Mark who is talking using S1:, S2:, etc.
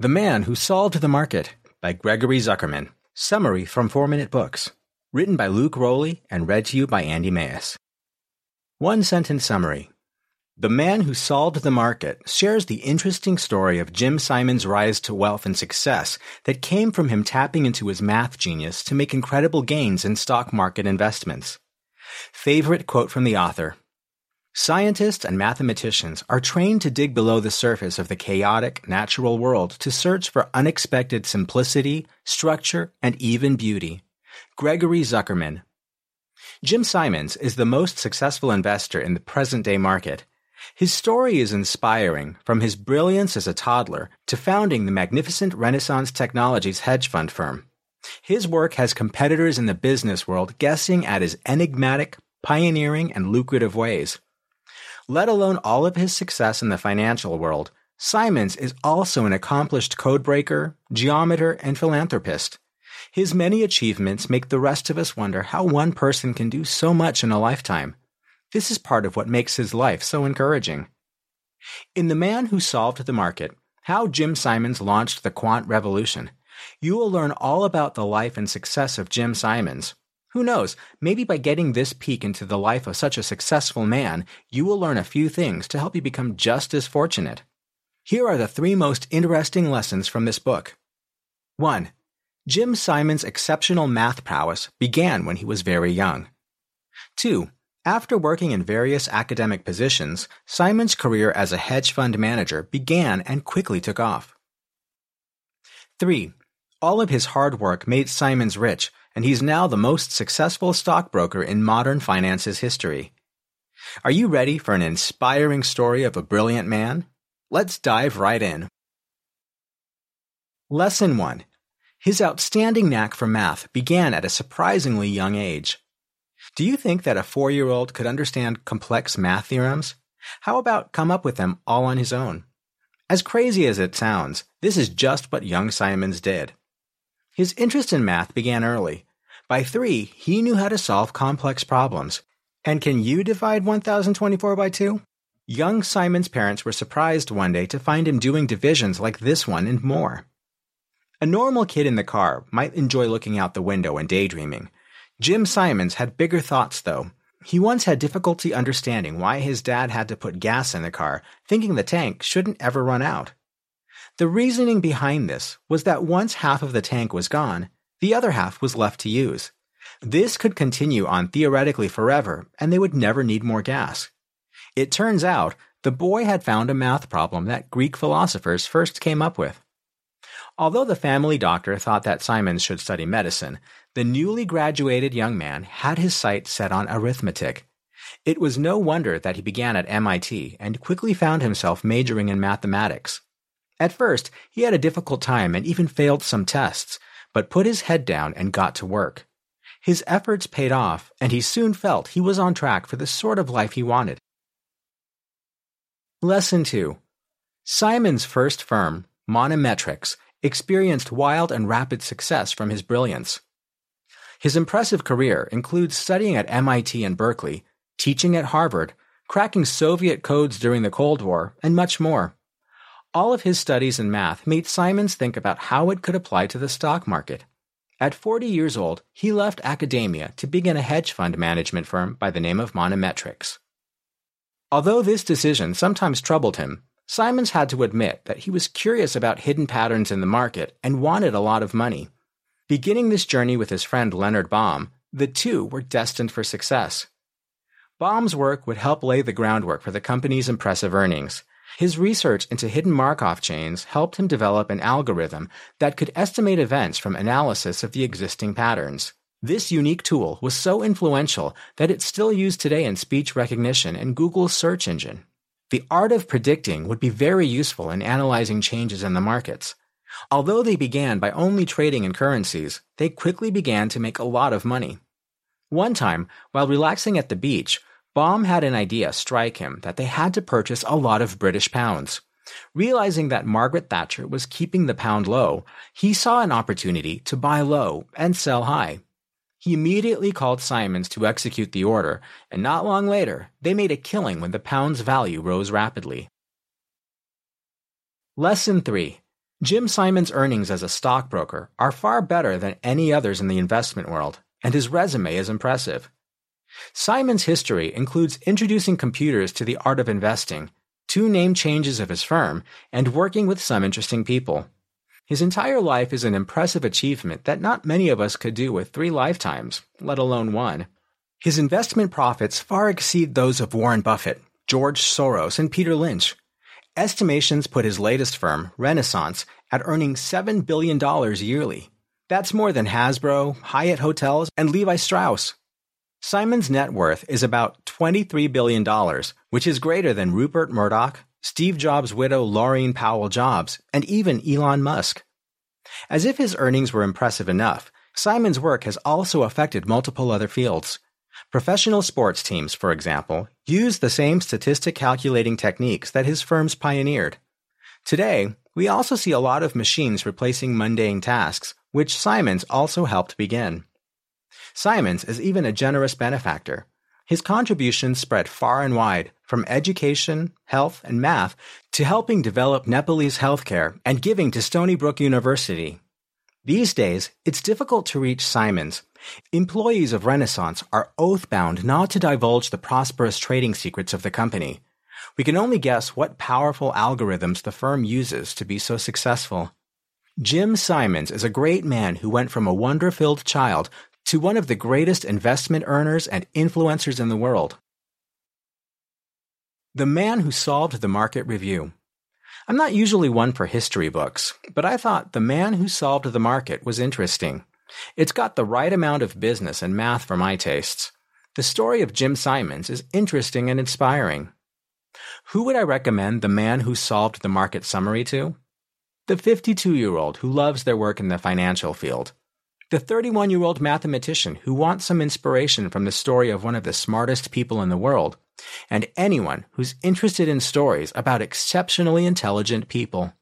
S1: The Man Who Solved the Market by Gregory Zuckerman. Summary from 4 Minute Books. Written by Luke Rowley and read to you by Andy Mayes. One sentence summary. The Man Who Solved the Market shares the interesting story of Jim Simons' rise to wealth and success that came from him tapping into his math genius to make incredible gains in stock market investments. Favorite quote from the author Scientists and mathematicians are trained to dig below the surface of the chaotic, natural world to search for unexpected simplicity, structure, and even beauty. Gregory Zuckerman. Jim Simons is the most successful investor in the present day market. His story is inspiring from his brilliance as a toddler to founding the magnificent Renaissance Technologies hedge fund firm. His work has competitors in the business world guessing at his enigmatic, pioneering, and lucrative ways. Let alone all of his success in the financial world, Simons is also an accomplished codebreaker, geometer, and philanthropist. His many achievements make the rest of us wonder how one person can do so much in a lifetime. This is part of what makes his life so encouraging. In The Man Who Solved the Market, How Jim Simons Launched the Quant Revolution, you will learn all about the life and success of Jim Simons, who knows, maybe by getting this peek into the life of such a successful man, you will learn a few things to help you become just as fortunate. Here are the three most interesting lessons from this book. 1. Jim Simons' exceptional math prowess began when he was very young. 2. After working in various academic positions, Simons' career as a hedge fund manager began and quickly took off. 3. All of his hard work made Simons rich, and he's now the most successful stockbroker in modern finance's history. Are you ready for an inspiring story of a brilliant man? Let's dive right in. Lesson 1 His outstanding knack for math began at a surprisingly young age. Do you think that a four year old could understand complex math theorems? How about come up with them all on his own? As crazy as it sounds, this is just what young Simons did. His interest in math began early. By three, he knew how to solve complex problems. And can you divide 1024 by 2? Young Simons' parents were surprised one day to find him doing divisions like this one and more. A normal kid in the car might enjoy looking out the window and daydreaming. Jim Simons had bigger thoughts, though. He once had difficulty understanding why his dad had to put gas in the car, thinking the tank shouldn't ever run out. The reasoning behind this was that once half of the tank was gone, the other half was left to use. This could continue on theoretically forever, and they would never need more gas. It turns out the boy had found a math problem that Greek philosophers first came up with. Although the family doctor thought that Simons should study medicine, the newly graduated young man had his sights set on arithmetic. It was no wonder that he began at MIT and quickly found himself majoring in mathematics. At first, he had a difficult time and even failed some tests, but put his head down and got to work. His efforts paid off, and he soon felt he was on track for the sort of life he wanted. Lesson 2 Simons' first firm, Monemetrics, experienced wild and rapid success from his brilliance. His impressive career includes studying at MIT and Berkeley, teaching at Harvard, cracking Soviet codes during the Cold War, and much more. All of his studies in math made Simons think about how it could apply to the stock market. At 40 years old, he left academia to begin a hedge fund management firm by the name of Monemetrics. Although this decision sometimes troubled him, Simons had to admit that he was curious about hidden patterns in the market and wanted a lot of money. Beginning this journey with his friend Leonard Baum, the two were destined for success. Baum's work would help lay the groundwork for the company's impressive earnings, his research into hidden Markov chains helped him develop an algorithm that could estimate events from analysis of the existing patterns. This unique tool was so influential that it's still used today in speech recognition and Google's search engine. The art of predicting would be very useful in analyzing changes in the markets. Although they began by only trading in currencies, they quickly began to make a lot of money. One time, while relaxing at the beach, Baum had an idea strike him that they had to purchase a lot of British pounds. Realizing that Margaret Thatcher was keeping the pound low, he saw an opportunity to buy low and sell high. He immediately called Simons to execute the order, and not long later, they made a killing when the pound's value rose rapidly. Lesson 3 Jim Simons' earnings as a stockbroker are far better than any others in the investment world, and his resume is impressive. Simons' history includes introducing computers to the art of investing, two name changes of his firm, and working with some interesting people. His entire life is an impressive achievement that not many of us could do with three lifetimes, let alone one. His investment profits far exceed those of Warren Buffett, George Soros, and Peter Lynch. Estimations put his latest firm, Renaissance, at earning $7 billion yearly. That's more than Hasbro, Hyatt Hotels, and Levi Strauss. Simons' net worth is about $23 billion, which is greater than Rupert Murdoch, Steve Jobs' widow Laurene Powell Jobs, and even Elon Musk. As if his earnings were impressive enough, Simons' work has also affected multiple other fields. Professional sports teams, for example, use the same statistic calculating techniques that his firms pioneered. Today, we also see a lot of machines replacing mundane tasks, which Simons also helped begin. Simons is even a generous benefactor. His contributions spread far and wide, from education, health, and math to helping develop Nepalese healthcare and giving to Stony Brook University. These days, it's difficult to reach Simons. Employees of Renaissance are oath bound not to divulge the prosperous trading secrets of the company. We can only guess what powerful algorithms the firm uses to be so successful. Jim Simons is a great man who went from a wonder filled child to one of the greatest investment earners and influencers in the world. The Man Who Solved the Market Review. I'm not usually one for history books, but I thought The Man Who Solved the Market was interesting. It's got the right amount of business and math for my tastes. The story of Jim Simons is interesting and inspiring. Who would I recommend The Man Who Solved the Market summary to? The 52 year old who loves their work in the financial field the 31 year old mathematician who wants some inspiration from the story of one of the smartest people in the world, and anyone who's interested in stories about exceptionally intelligent people.